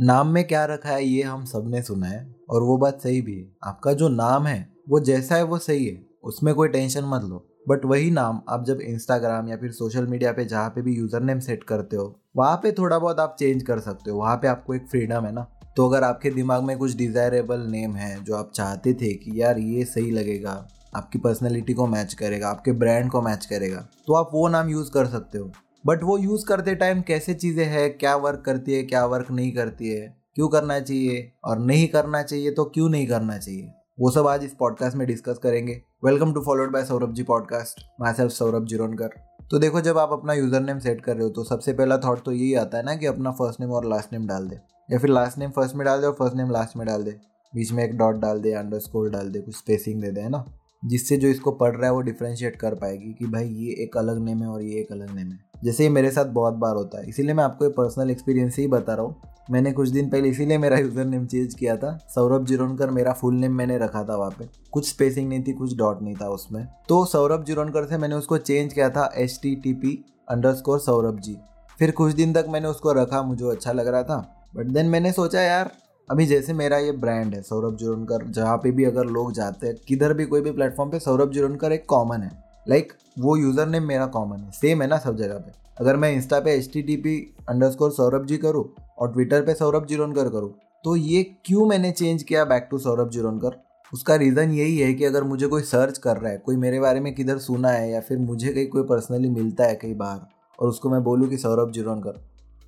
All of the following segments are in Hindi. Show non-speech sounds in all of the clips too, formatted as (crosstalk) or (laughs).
नाम में क्या रखा है, ये हम सबने सुना है, और वो बात सही भी है। आपका जो नाम है, वो जैसा है, वो सही है, उसमें कोई टेंशन मत लो। बट वही नाम आप जब इंस्टाग्राम या फिर सोशल मीडिया पे, जहाँ पे भी यूज़र नेम सेट करते हो, वहाँ पे थोड़ा बहुत आप चेंज कर सकते हो। वहाँ पे आपको एक फ्रीडम है ना। तो अगर आपके दिमाग में कुछ डिज़ायरेबल नेम है, जो आप चाहते थे कि यार ये सही लगेगा, आपकी पर्सनैलिटी को मैच करेगा, आपके ब्रांड को मैच करेगा तो आप वो नाम यूज़ कर सकते हो। बट वो यूज़ करते टाइम कैसे चीज़ें है, क्या वर्क करती है, क्या वर्क नहीं करती है, क्यों करना चाहिए और नहीं करना चाहिए तो क्यों नहीं करना चाहिए? वो सब आज इस पॉडकास्ट में डिस्कस करेंगे। Welcome to followed by Saurabh ji podcast myself Saurabh Jironkar तो देखो, जब आप अपना यूज़र नेम सेट कर रहे हो तो सबसे पहला थॉट तो यही आता है ना कि अपना फ़र्स्ट नेम और लास्ट नेम डाल दे। या फिर लास्ट नेम फ़र्स्ट में डाल दे और फ़र्स्ट नेम लास्ट में डाल दे। बीच में एक डॉट डाल दे अंडर स्कोर डाल दे, कुछ स्पेसिंग दे दे, है ना? जिससे जो इसको पढ़ रहा है, वो डिफ्रेंशिएट कर पाएगी कि भाई ये एक अलग नेम है और ये एक अलग नेम है। जैसे ये मेरे साथ बहुत बार होता है। इसीलिए मैं आपको ये पर्सनल एक्सपीरियंस ही बता रहा हूँ। मैंने कुछ दिन पहले इसीलिए मेरा यूज़र नेम चेंज किया था। सौरभ जिरोनकर मेरा फुल नेम मैंने रखा था वहाँ पे। कुछ स्पेसिंग नहीं थी, कुछ डॉट नहीं था उसमें। तो सौरभ जिरोनकर से मैंने उसको चेंज किया था H T T P underscore Saurabh ji. फिर कुछ दिन तक मैंने उसको रखा, मुझे अच्छा लग रहा था। बट देन मैंने सोचा, यार, अभी जैसे मेरा ये ब्रांड है, सौरभ जुरनकर जहाँ पे भी अगर लोग जाते हैं, किधर भी कोई भी प्लेटफॉर्म पे, सौरभ जुरनकर एक कॉमन है। लाइक like, वो यूज़र नेम मेरा कॉमन है। सेम है ना सब जगह पे। अगर मैं इंस्टा पे H T T P underscore Saurabh J करूँ और ट्विटर पे सौरभ जुरनकर करूँ तो ये क्यों मैंने चेंज किया बैक टू सौरभ जुरनकर? उसका रीज़न यही है कि अगर मुझे कोई सर्च कर रहा है कोई मेरे बारे में किधर सुना है या फिर मुझे कहीं कोई पर्सनली मिलता है कहीं बाहर और उसको मैं बोलूँ कि सौरभ जुरनकर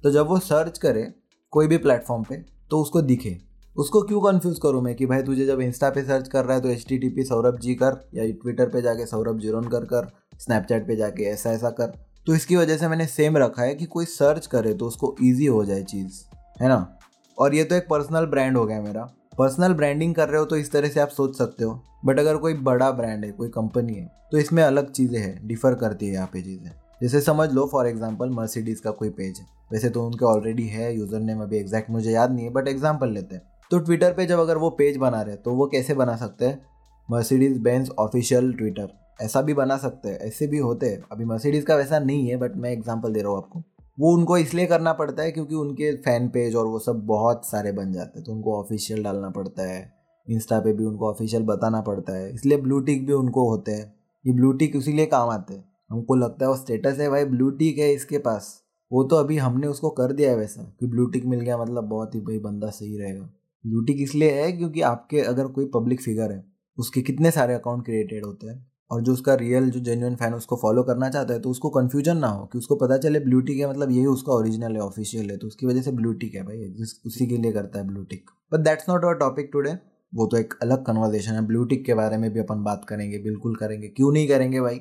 तो जब वो सर्च करे कोई भी प्लेटफॉर्म पे तो उसको दिखे। उसको क्यों कन्फ्यूज़ करूँ मैं कि भाई तुझे जब इंस्टा पे सर्च कर रहा है तो H T T P Saurabh J कर या ट्विटर पे जाके सौरभ जीरोन कर कर स्नैपचैट पे जाके ऐसा ऐसा कर। तो इसकी वजह से मैंने सेम रखा है कि कोई सर्च करे तो उसको ईजी हो जाए चीज़, है ना? और ये तो एक पर्सनल ब्रांड हो गया मेरा। पर्सनल ब्रांडिंग कर रहे हो तो इस तरह से आप सोच सकते हो। बट अगर कोई बड़ा ब्रांड है, कोई कंपनी है तो इसमें अलग चीज़ें हैं डिफर करती है यहाँ पे चीज़ें। जैसे समझ लो फॉर एग्ज़ाम्पल मर्सिडीज़ का कोई पेज है। वैसे तो उनके ऑलरेडी है यूज़र नेम अभी एग्जैक्ट मुझे याद नहीं है बट एग्ज़ाम्पल लेते हैं। तो ट्विटर पे जब अगर वो पेज बना रहे तो वो कैसे बना सकते हैं? मर्सिडीज़ बेंस ऑफिशियल ट्विटर ऐसा भी बना सकते हैं, ऐसे भी होते हैं। अभी मर्सिडीज़ का वैसा नहीं है बट मैं एग्ज़ाम्पल दे रहा हूँ आपको। वो उनको इसलिए करना पड़ता है क्योंकि उनके फ़ैन पेज और वो सब बहुत सारे बन जाते हैं तो उनको ऑफिशियल डालना पड़ता है। इंस्टा पे भी उनको ऑफिशियल बताना पड़ता है। इसलिए ब्लू टिक भी उनको होते हैं। ये ब्लू टिक इसीलिए काम आते हैं। हमको लगता है वो स्टेटस है भाई ब्लू टिक है इसके पास। वो तो अभी हमने उसको कर दिया है वैसा, कि ब्लू टिक मिल गया मतलब बहुत ही भाई बंदा सही रहेगा। ब्लू टिक इसलिए है? क्योंकि आपके अगर कोई पब्लिक फिगर है, उसके कितने सारे अकाउंट क्रिएटेड होते हैं और जो उसका रियल, जो जेन्यून फ़ैन उसको फॉलो करना चाहता है तो उसको कन्फ्यूज़न ना हो कि उसको पता चले ब्लू टिक है मतलब यही उसका ओरिजिनल है ऑफिशियल है तो उसकी वजह से ब्लू टिक है भाई उसी के लिए करता है blue tick but that's not our topic today वो तो एक अलग कन्वर्जेशन है। ब्लू टिक के बारे में भी अपन बात करेंगे, बिल्कुल करेंगे। क्यों नहीं करेंगे भाई?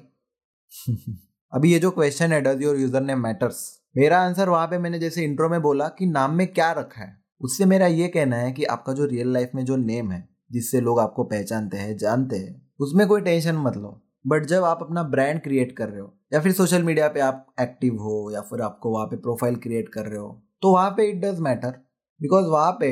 (laughs) अभी ये जो क्वेश्चन है does your user name matters मेरा आंसर वहाँ पे मैंने जैसे इंट्रो में बोला कि नाम में क्या रखा है। उससे मेरा ये कहना है कि आपका जो रियल लाइफ में जो नेम है, जिससे लोग आपको पहचानते हैं, जानते हैं, उसमें कोई टेंशन मत लो। बट जब आप अपना ब्रांड क्रिएट कर रहे हो, या फिर सोशल मीडिया पे आप एक्टिव हो, या फिर आपको वहाँ पे प्रोफ़ाइल क्रिएट कर रहे हो तो वहाँ पे इट डज मैटर बिकॉज़ वहाँ पे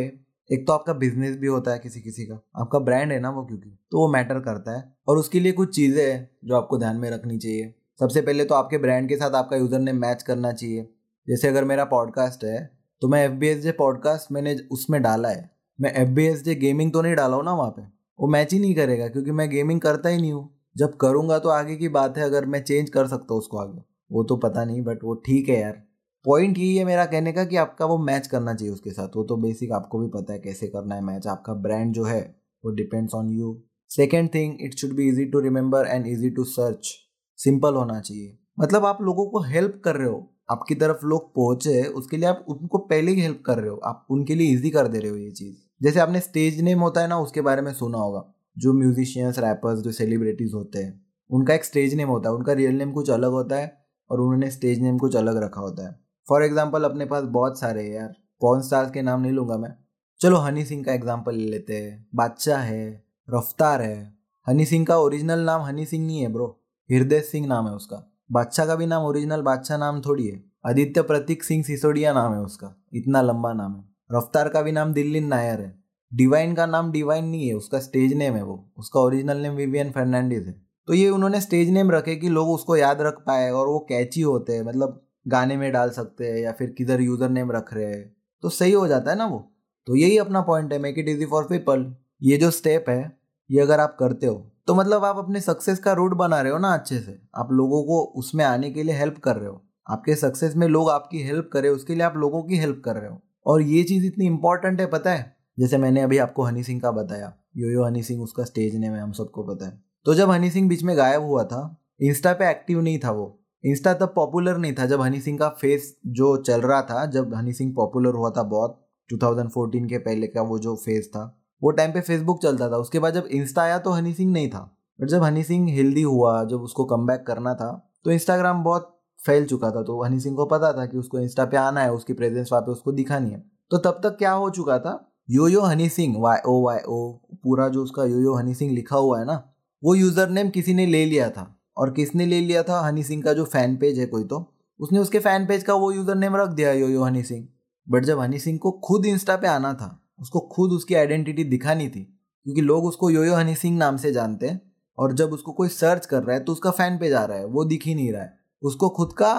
एक तो आपका बिज़नेस भी होता है किसी किसी का, आपका ब्रांड है ना वो क्योंकि तो वो मैटर करता है। और उसके लिए कुछ चीज़ें हैं जो आपको ध्यान में रखनी चाहिए। सबसे पहले तो आपके ब्रांड के साथ आपका यूज़र नेम मैच करना चाहिए। जैसे अगर मेरा पॉडकास्ट है तो मैं F B S J podcast मैंने उसमें डाला है। मैं F B S J gaming तो नहीं डाला हूँ ना वहाँ पे। वो मैच ही नहीं करेगा क्योंकि मैं गेमिंग करता ही नहीं हूँ। जब करूँगा तो आगे की बात है, अगर मैं चेंज कर सकता हूँ उसको आगे। वो तो पता नहीं बट वो ठीक है यार। पॉइंट यही है मेरा कहने का कि आपका वो मैच करना चाहिए उसके साथ। वो तो बेसिक आपको भी पता है कैसे करना है मैच आपका ब्रांड जो है, वो depends on you second thing it should be easy to remember and easy to search simple होना चाहिए। मतलब आप लोगों को हेल्प कर रहे हो। आपकी तरफ़ लोग पहुँचे, उसके लिए आप उनको पहले ही हेल्प कर रहे हो। आप उनके लिए इजी कर दे रहे हो ये चीज़। जैसे आपने स्टेज नेम होता है ना, उसके बारे में सुना होगा। जो म्यूजिशियंस रैपर्स जो सेलिब्रिटीज़ होते हैं, उनका एक स्टेज नेम होता है। उनका रियल नेम कुछ अलग होता है और उन्होंने स्टेज नेम कुछ अलग रखा होता है। फॉर एग्ज़ाम्पल अपने पास बहुत सारे हैं यार। पॉन स्टार्स के नाम नहीं लूँगा मैं। चलो हनी सिंह का एग्ज़ाम्पल ले लेते हैं। बादशाह है रफ्तार है। हनी सिंह का ओरिजिनल नाम हनी सिंह नहीं है ब्रो हृदय सिंह नाम है उसका। बादशाह का भी नाम ओरिजिनल बादशाह नाम थोड़ी है। आदित्य प्रतीक सिंह सिसोदिया नाम है उसका। इतना लंबा नाम है। रफ्तार का भी नाम दिल्ली नायर है। डिवाइन का नाम डिवाइन नहीं है, उसका स्टेज नेम है वो। उसका ओरिजिनल नेम विवियन फर्नांडिस है। तो ये उन्होंने स्टेज नेम रखे कि लोग उसको याद रख पाए और वो कैची होते हैं मतलब गाने में डाल सकते हैं या फिर किधर यूज़र नेम रख रहे हैं। तो सही हो जाता है ना वो? तो यही अपना पॉइंट है make it easy for people ये जो स्टेप है, ये अगर आप करते हो तो मतलब आप अपने सक्सेस का रूट बना रहे हो ना अच्छे से। आप लोगों को उसमें आने के लिए हेल्प कर रहे हो। आपके सक्सेस में लोग आपकी हेल्प करें उसके लिए आप लोगों की हेल्प कर रहे हो। और ये चीज़ इतनी इंपॉर्टेंट है, पता है? जैसे मैंने अभी आपको हनी सिंह का बताया। यो यो हनी सिंह उसका स्टेज नेम है, हम सबको पता है। तो जब हनी सिंह बीच में गायब हुआ था इंस्टा पे एक्टिव नहीं था वो। इंस्टा तब पॉपुलर नहीं था, जब हनी सिंह का फेस जो चल रहा था, जब हनी सिंह पॉपुलर हुआ था बहुत 2014 के पहले का वो जो फ़ेज़ था वो टाइम पे फेसबुक चलता था। उसके बाद जब इंस्टा आया तो हनी सिंह नहीं था। बट जब हनी सिंह हेल्दी हुआ, जब उसको कम करना था तो इंस्टाग्राम बहुत फैल चुका था। तो हनी सिंह को पता था कि उसको इंस्टा पे आना है, उसकी प्रेजेंस वहाँ पे उसको दिखानी है। तो तब तक क्या हो चुका था? Yo yo Honey Singh Y O Y O पूरा जो उसका यो यो हनी सिंह लिखा हुआ है ना, वो यूज़र नेम किसी ने ले लिया था। और किसने ले लिया था? हनी सिंह का जो फ़ैन पेज है कोई तो उसने उसके फ़ैन पेज का वो यूज़र नेम रख दिया yo yo Honey Singh. But जब हनी सिंह को खुद इंस्टा पे आना था उसको खुद उसकी आइडेंटिटी दिखानी थी, क्योंकि लोग उसको यो यो हनी सिंह नाम से जानते हैं, और जब उसको कोई सर्च कर रहा है तो उसका फ़ैन पेज आ रहा है, वो दिख ही नहीं रहा है। उसको खुद का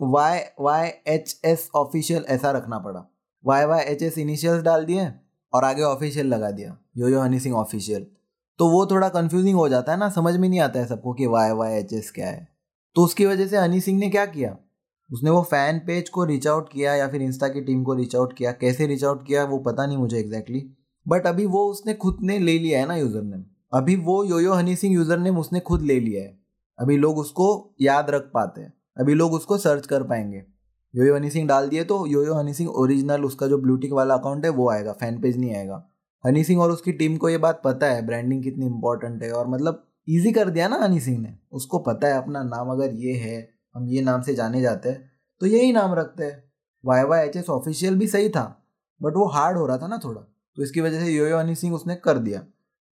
Y Y H S official ऐसा रखना पड़ा। Y Y H S initials डाल दिए और आगे ऑफिशियल लगा दिया yo yo Honey Singh official तो वो थोड़ा कन्फ्यूजिंग हो जाता है ना, समझ में नहीं आता है सबको कि वाई वाई एच एस क्या है। तो उसकी वजह से हनी सिंह ने क्या किया? उसने वो फ़ैन पेज को रीच आउट किया या फिर इंस्टा की टीम को रीच आउट किया, कैसे रीच आउट किया वो पता नहीं मुझे एग्जैक्टली exactly. बट अभी वो उसने खुद ने ले लिया है ना यूज़र नेम अभी वो yo yo Honey Singh user name उसने खुद ले लिया है। अभी लोग उसको याद रख पाते हैं। अभी लोग उसको सर्च कर पाएँगे। योयो हनी सिंह डाल दिए तो योयो हनी सिंह ओरिजिनल उसका जो ब्लूटिक वाला अकाउंट है वो आएगा फ़ैन पेज नहीं आएगा। हनी सिंह और उसकी टीम को ये बात पता है ब्रांडिंग कितनी इंपॉर्टेंट है और मतलब ईजी कर दिया ना हनी सिंह ने। उसको पता है अपना नाम अगर ये है हम ये नाम से जाने जाते हैं। तो यही नाम रखते हैं। Y Y H S official भी सही था बट वो हार्ड हो रहा था ना थोड़ा। तो इसकी वजह से योयो हनी सिंह उसने कर दिया।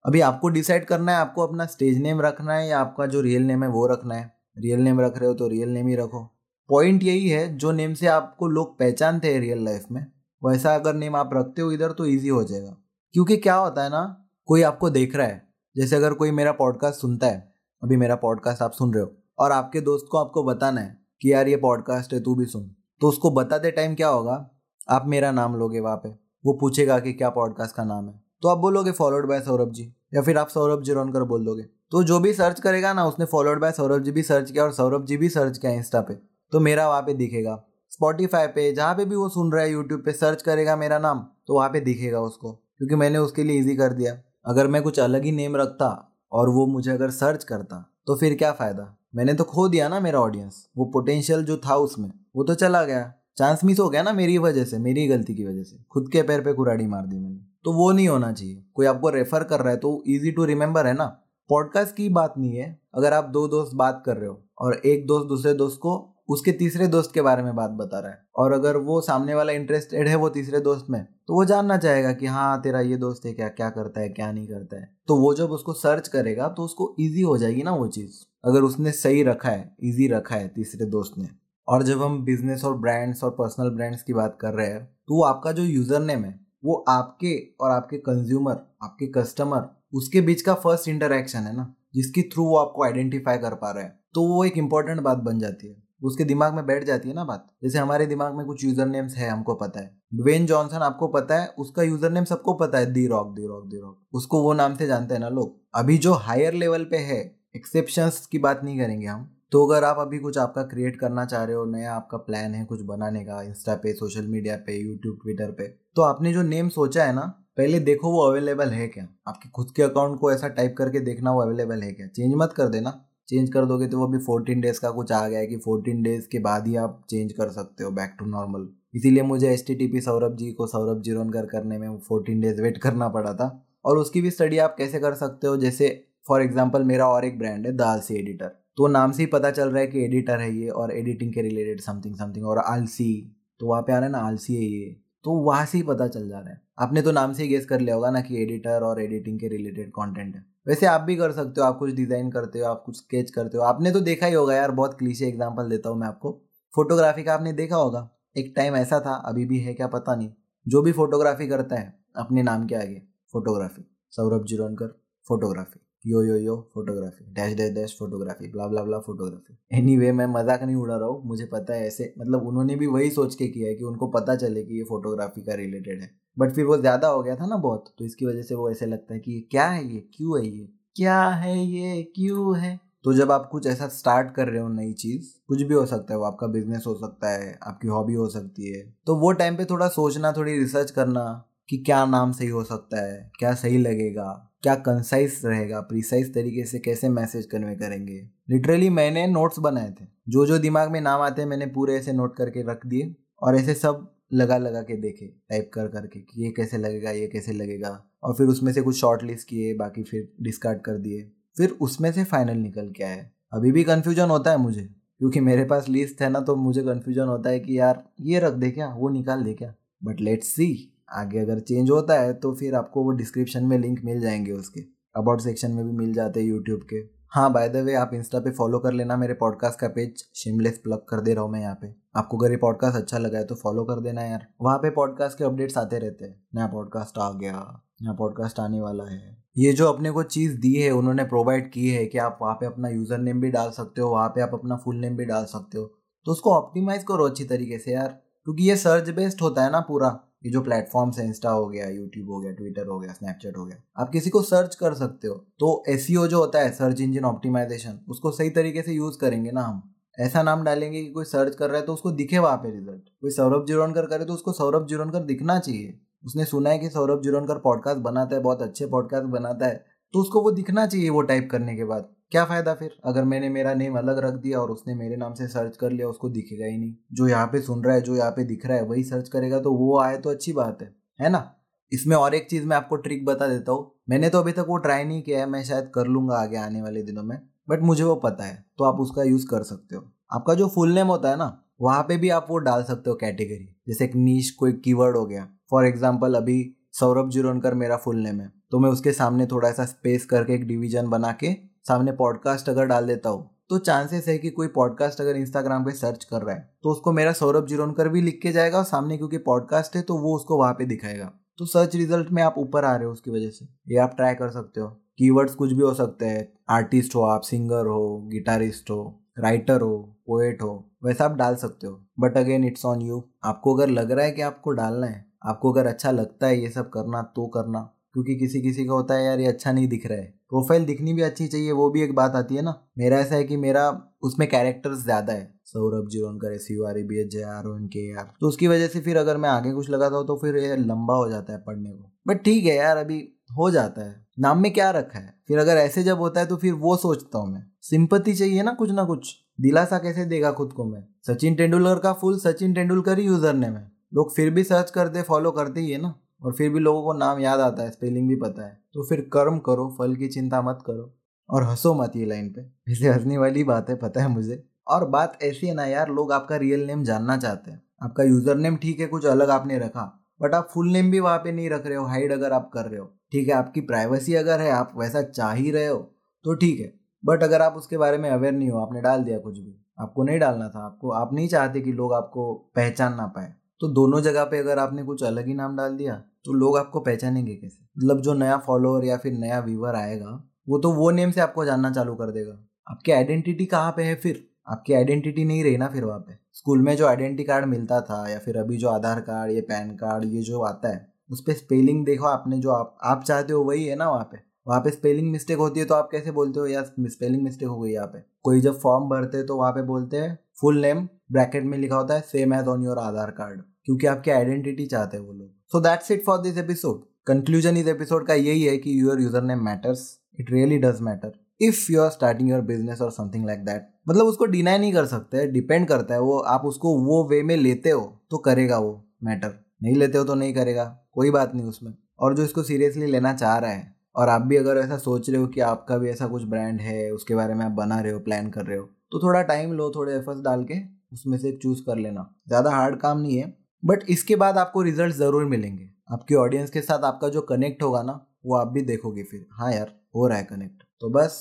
अभी आपको डिसाइड करना है, आपको अपना स्टेज नेम रखना है या आपका जो रियल नेम है वो रखना है। रियल नेम रख रहे हो तो रियल नेम ही रखो। पॉइंट यही है, जो नेम से आपको लोग पहचानते हैं रियल लाइफ में, वैसा अगर नेम आप रखते हो इधर तो ईजी हो जाएगा। क्योंकि क्या होता है ना, कोई आपको देख रहा है। जैसे अगर कोई मेरा पॉडकास्ट सुनता है, अभी मेरा पॉडकास्ट आप सुन रहे हो और आपके दोस्त को आपको बताना है कि यार ये पॉडकास्ट है, तू भी सुन। तो उसको बताते टाइम क्या होगा? आप मेरा नाम लोगे वहाँ पे। वो पूछेगा कि क्या पॉडकास्ट का नाम है। तो आप बोलोगे फॉलोड बाय सौरभ जी। या फिर आप सौरभ जी रोनकर बोल दोगे। तो जो भी सर्च करेगा ना, उसने फॉलोड बाय सौरभ जी भी सर्च किया और सौरभ जी भी सर्च किया इंस्टा पे। तो मेरा वहाँ पे दिखेगा। स्पॉटीफाई पे जहाँ पे भी वो सुन रहा है यूट्यूब पे सर्च करेगा मेरा नाम तो वहाँ पे दिखेगा उसको। क्योंकि मैंने उसके लिए ईजी कर दिया। अगर मैं कुछ अलग ही नेम रखता और वो मुझे अगर सर्च करता तो फिर क्या फ़ायदा? मैंने तो खो दिया ना मेरा ऑडियंस वो पोटेंशियल जो था उसमें, वो तो चला गया। चांस मिस हो गया ना मेरी वजह से, मेरी गलती की वजह से। खुद के पैर पे कुराड़ी मार दी मैंने। तो वो नहीं होना चाहिए। कोई आपको रेफर कर रहा है तो इजी टू रिमेंबर है ना। पॉडकास्ट की बात नहीं है। अगर आप दो दोस्त बात कर रहे हो और एक दोस्त दूसरे दोस्त को उसके तीसरे दोस्त के बारे में बात बता रहा है और अगर वो सामने वाला इंटरेस्टेड है वो तीसरे दोस्त में तो वो जानना चाहेगा कि हाँ तेरा ये दोस्त है क्या क्या करता है, क्या नहीं करता है। तो वो जब उसको सर्च करेगा तो उसको ईजी हो जाएगी ना वो चीज़। अगर उसने सही रखा है इजी रखा है तीसरे दोस्त ने, और जब हम बिज़नेस और ब्रांड्स और पर्सनल ब्रांड्स की बात कर रहे हैं तो आपका जो यूज़र नेम है, वो आपके और आपके कंज्यूमर आपके कस्टमर उसके बीच का फ़र्स्ट इंटरेक्शन है ना, जिसके थ्रू वो आपको आइडेंटिफाई कर पा रहे हैं तो वो एक इंपॉर्टेंट बात बन जाती है। उसके दिमाग में बैठ जाती है ना बात। जैसे हमारे दिमाग में कुछ यूज़र नेम्स है, हमको पता है। ड्वेन जॉनसन आपको पता है, उसका यूज़र नेम सबको पता है the rock the rock the rock उसको वो नाम से जानते हैं ना लोग। अभी जो हायर लेवल पे है एक्सेप्शंस की बात नहीं करेंगे हम। तो अगर आप अभी कुछ आपका क्रिएट करना चाह रहे हो, नया आपका प्लान है कुछ बनाने का इंस्टा पे सोशल मीडिया पे यूट्यूब ट्विटर पे तो आपने जो नेम सोचा है ना, पहले देखो वो अवेलेबल है क्या? आपके खुद के अकाउंट को ऐसा टाइप करके देखना वो अवेलेबल है क्या? चेंज मत कर देना। चेंज कर दोगे तो वो अभी फोर्टीन डेज़ का कुछ आ गया है कि फोर्टीन डेज़ के बाद ही आप चेंज कर सकते हो बैक टू नॉर्मल इसीलिए मुझे एस टी सौरभ जी को सौरभ जीरोनकर करने में फोर्टीन डेज़ वेट करना पड़ा था। और उसकी भी स्टडी आप कैसे कर सकते हो? जैसे फॉर एग्ज़ाम्पल मेरा और एक ब्रांड है, दाल सी एडिटर तो नाम से ही पता चल रहा है कि एडिटर है ये और एडिटिंग के रिलेटेड समथिंग समथिंग और आलसी. तो वहाँ पे आ रहा है ना, आलसी है ये. तो वहाँ से ही पता चल जा रहा है. आपने तो नाम से ही गेस कर लिया होगा ना कि एडिटर और एडिटिंग के रिलेटेड कंटेंट है. वैसे आप भी कर सकते हो, आप कुछ डिज़ाइन करते हो, आप कुछ स्केच करते हो. आपने तो देखा ही होगा यार, बहुत क्लीशे एग्ज़ाम्पल देता हूँ मैं आपको. फोटोग्राफी का आपने देखा होगा. एक टाइम ऐसा था, अभी भी है क्या पता नहीं. जो भी फोटोग्राफी करता है, अपने नाम के आगे photography Saurabh Jironkar photography yo yo yo photography dash dash dash photography bla bla bla photography any anyway, मैं मज़ाक नहीं उड़ा रहा हूँ। मुझे पता है ऐसे मतलब उन्होंने भी वही सोच के किया है कि उनको पता चले कि ये फोटोग्राफी का रिलेटेड है। बट फिर वो ज़्यादा हो गया था ना बहुत तो इसकी वजह से वो ऐसे लगता है कि क्या है ये? क्यों है ये? क्या है ये? क्यों है? तो जब आप कुछ ऐसा स्टार्ट कर रहे हो नई चीज़ कुछ भी हो सकता है वो आपका बिज़नेस हो सकता है आपकी हॉबी हो सकती है तो वो टाइम पे थोड़ा सोचना थोड़ी रिसर्च करना कि क्या नाम सही हो सकता है क्या सही लगेगा क्या कंसाइज रहेगा? प्रिसाइज तरीके से कैसे मैसेज कन्वे करेंगे? लिटरली मैंने नोट्स बनाए थे। जो जो दिमाग में नाम आते हैं, मैंने पूरे ऐसे नोट करके रख दिए और ऐसे सब लगा लगा के देखे टाइप कर करके कि ये कैसे लगेगा, ये कैसे लगेगा। और फिर उसमें से कुछ शॉर्ट लिस्ट किए, बाकी फिर डिस्कार्ड कर दिए। फिर उसमें से फाइनल निकल के आए अभी भी कन्फ्यूज़न होता है मुझे, क्योंकि मेरे पास लिस्ट है ना तो मुझे कन्फ्यूज़न होता है कि यार, ये रख दे क्या? वो निकाल दे क्या? बट लेट्स सी आगे अगर चेंज होता है तो फिर आपको वो डिस्क्रिप्शन में लिंक मिल जाएँगे उसके। अबाउट सेक्शन में भी मिल जाते हैं यूट्यूब के। हाँ बाय द वे आप इंस्टा पे फॉलो कर लेना मेरे पॉडकास्ट का पेज शिमलेस प्लग कर दे रहा हूँ मैं यहाँ पे। आपको अगर ये पॉडकास्ट अच्छा लगा है तो फॉलो कर देना यार। वहाँ पे पॉडकास्ट के अपडेट्स आते रहते हैं। नया पॉडकास्ट आ गया, नया पॉडकास्ट आने वाला है। ये जो अपने को चीज़ दी है, उन्होंने प्रोवाइड की है कि आप वहाँ पे अपना यूज़र नेम भी डाल सकते हो, वहाँ पे आप अपना फुल नेम भी डाल सकते हो। तो उसको ऑप्टिमाइज करो अच्छी तरीके से यार। क्योंकि ये सर्च बेस्ड होता है ना पूरा, ये जो प्लेटफॉर्म्स है इंस्टा हो गया यूट्यूब हो गया ट्विटर हो गया स्नैपचैट हो गया, आप किसी को सर्च कर सकते हो। तो एस e जो होता है सर्च इंजन ऑप्टिमाइजेशन उसको सही तरीके से यूज़ करेंगे ना हम। ऐसा नाम डालेंगे कि कोई सर्च कर रहा है तो उसको दिखे वहाँ पे रिज़ल्ट कोई सौरभ जिरोनकर करे तो उसको सौरभ जिरोनकर दिखना चाहिए। उसने सुना है कि सौरभ जिरोनकर पॉडकास्ट बनाता है, बहुत अच्छे पॉडकास्ट बनाता है तो उसको वो दिखना चाहिए वो टाइप करने के बाद। क्या फ़ायदा फिर? अगर मैंने मेरा नेम अलग रख दिया और उसने मेरे नाम से सर्च कर लिया, उसको दिखेगा ही नहीं। जो यहाँ पे सुन रहा है, जो यहाँ पे दिख रहा है, वही सर्च करेगा तो वो आए तो अच्छी बात है है ना? इसमें और एक चीज़ मैं आपको ट्रिक बता देता हूँ। मैंने तो अभी तक वो ट्राई नहीं किया है, मैं शायद कर लूँगा आगे आने वाले दिनों में बट मुझे वो पता है तो आप उसका यूज़ कर सकते हो। आपका जो फुल नेम होता है ना, वहाँ पे भी आप वो डाल सकते हो कैटेगरी जैसे एक नीच कोई कीवर्ड हो गया। फॉर एग्ज़ाम्पल अभी सौरभ जीरोनकर मेरा फुल नेम है तो मैं उसके सामने थोड़ा सा स्पेस करके एक डिवीज़न बना के सामने पॉडकास्ट अगर डाल देता हूँ तो चांसेस है कि कोई पॉडकास्ट अगर इंस्टाग्राम पे सर्च कर रहा है तो उसको मेरा सौरभ जीरोनकर भी लिख के जाएगा और सामने क्योंकि पॉडकास्ट है तो वो उसको वहाँ पे दिखाएगा। तो सर्च रिज़ल्ट में आप ऊपर आ रहे हो उसकी वजह से। ये आप ट्राई कर सकते हो। कीवर्ड्स कुछ भी हो सकते हैं। आर्टिस्ट हो आप सिंगर हो गिटारिस्ट हो राइटर हो पोएट हो, वैसा आप डाल सकते हो। But again it's on you आपको अगर लग रहा है कि आपको डालना है, आपको अगर अच्छा लगता है ये सब करना तो करना। क्योंकि किसी किसी का होता है यार, ये अच्छा नहीं दिख रहा है। प्रोफ़ाइल दिखनी भी अच्छी चाहिए, वो भी एक बात आती है ना। मेरा ऐसा है कि मेरा, उसमें कैरेक्टर्स ज़्यादा है। Saurabh Jironkar S U R B H J R O K R. तो उसकी वजह से फिर अगर मैं आगे कुछ लगाता हूँ तो फिर ये लंबा हो जाता है पढ़ने को। बट ठीक है यार, अभी हो जाता है। नाम में क्या रखा है? फिर अगर ऐसे जब होता है तो फिर वो सोचता हूँ मैं। सिंपति चाहिए ना कुछ ना कुछ। दिलासा कैसे देगा खुद को मैं? सचिन तेंदुलकर का फुल सचिन तेंदुलकर ही यूज़र नेम है। लोग फिर भी सर्च करते फॉलो करते ही है ना। और फिर भी लोगों को नाम याद आता है स्पेलिंग भी पता है। तो फिर कर्म करो, फल की चिंता मत करो और हंसो मत ये लाइन पे। वैसे हंसने वाली बात है, पता है मुझे। और बात ऐसी है ना यार, लोग आपका रियल नेम जानना चाहते हैं। आपका यूज़र नेम ठीक है, कुछ अलग आपने रखा बट आप फुल नेम भी वहाँ पे नहीं रख रहे हो हाइड अगर आप कर रहे हो। ठीक है, आपकी प्राइवेसी अगर है, आप वैसा चाह ही रहे हो तो ठीक है। बट अगर आप उसके बारे में अवेयर नहीं हो, आपने डाल दिया कुछ भी, आपको नहीं डालना था, आपको, आप नहीं चाहते कि लोग आपको पहचान ना पाए तो दोनों जगह पे अगर आपने कुछ अलग ही नाम डाल दिया तो लोग आपको पहचानेंगे कैसे? मतलब जो नया फॉलोअर या फिर नया व्यूवर आएगा, वो तो वो नेम से आपको जानना चालू कर देगा। आपकी आइडेंटिटी कहाँ पे है फिर? आपकी आइडेंटिटी नहीं रही ना फिर वहाँ पे। स्कूल में जो आइडेंटिटी कार्ड मिलता था या फिर अभी जो आधार कार्ड ये पैन कार्ड ये जो आता है, उस पर स्पेलिंग देखो आपने जो आप आप चाहते हो वही है ना वहाँ पे। वहाँ पे स्पेलिंग मिस्टेक होती है तो आप कैसे बोलते हो? यार स्पेलिंग मिस्टेक हो गई यहाँ पे। कोई जब फॉर्म भरते तो वहाँ पे बोलते हैं फुल नेम ब्रैकेट में लिखा होता है same as on your Aadhaar card क्योंकि आपकी आइडेंटिटी चाहते हैं वो लोग। So that's it for this episode conclusion इस एपिसोड का यही है कि your user name matters it really does matter if you are starting your business और समथिंग लाइक दैट मतलब उसको डिनाई नहीं कर सकते डिपेंड करता है वो, आप उसको वो वे में लेते हो तो करेगा वो मैटर नहीं लेते हो तो नहीं करेगा, कोई बात नहीं उसमें। और जो इसको सीरियसली लेना चाह रहा है, और आप भी अगर ऐसा सोच रहे हो कि आपका भी ऐसा कुछ ब्रांड है, उसके बारे में आप बना रहे हो प्लान कर रहे हो तो थोड़ा टाइम लो, थोड़े एफर्ट्स डाल के उसमें से चूज़ कर लेना। ज़्यादा हार्ड काम नहीं है बट इसके बाद आपको रिज़ल्ट ज़रूर मिलेंगे। आपकी ऑडियंस के साथ आपका जो कनेक्ट होगा ना, वो आप भी देखोगे फिर। हाँ यार, हो रहा है कनेक्ट तो बस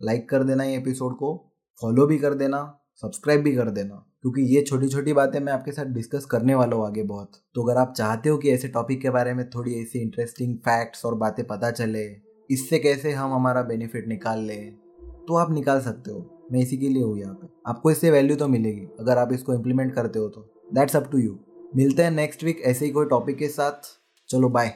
लाइक कर देना ये एपिसोड को फॉलो भी कर देना सब्सक्राइब भी कर देना। क्योंकि ये छोटी छोटी बातें मैं आपके साथ डिस्कस करने वाला हूँ आगे बहुत। तो अगर आप चाहते हो कि ऐसे टॉपिक के बारे में थोड़ी ऐसी इंटरेस्टिंग फैक्ट्स और बातें पता चले, इससे कैसे हम हमारा बेनिफिट निकाल लें तो आप निकाल सकते हो। मैं इसी के लिए हूँ यहाँ पे। आपको इससे वैल्यू तो मिलेगी। अगर आप इसको इम्प्लीमेंट करते हो तो। दैट्स अप टू यू मिलते हैं नेक्स्ट वीक ऐसे ही कोई टॉपिक के साथ। चलो बाय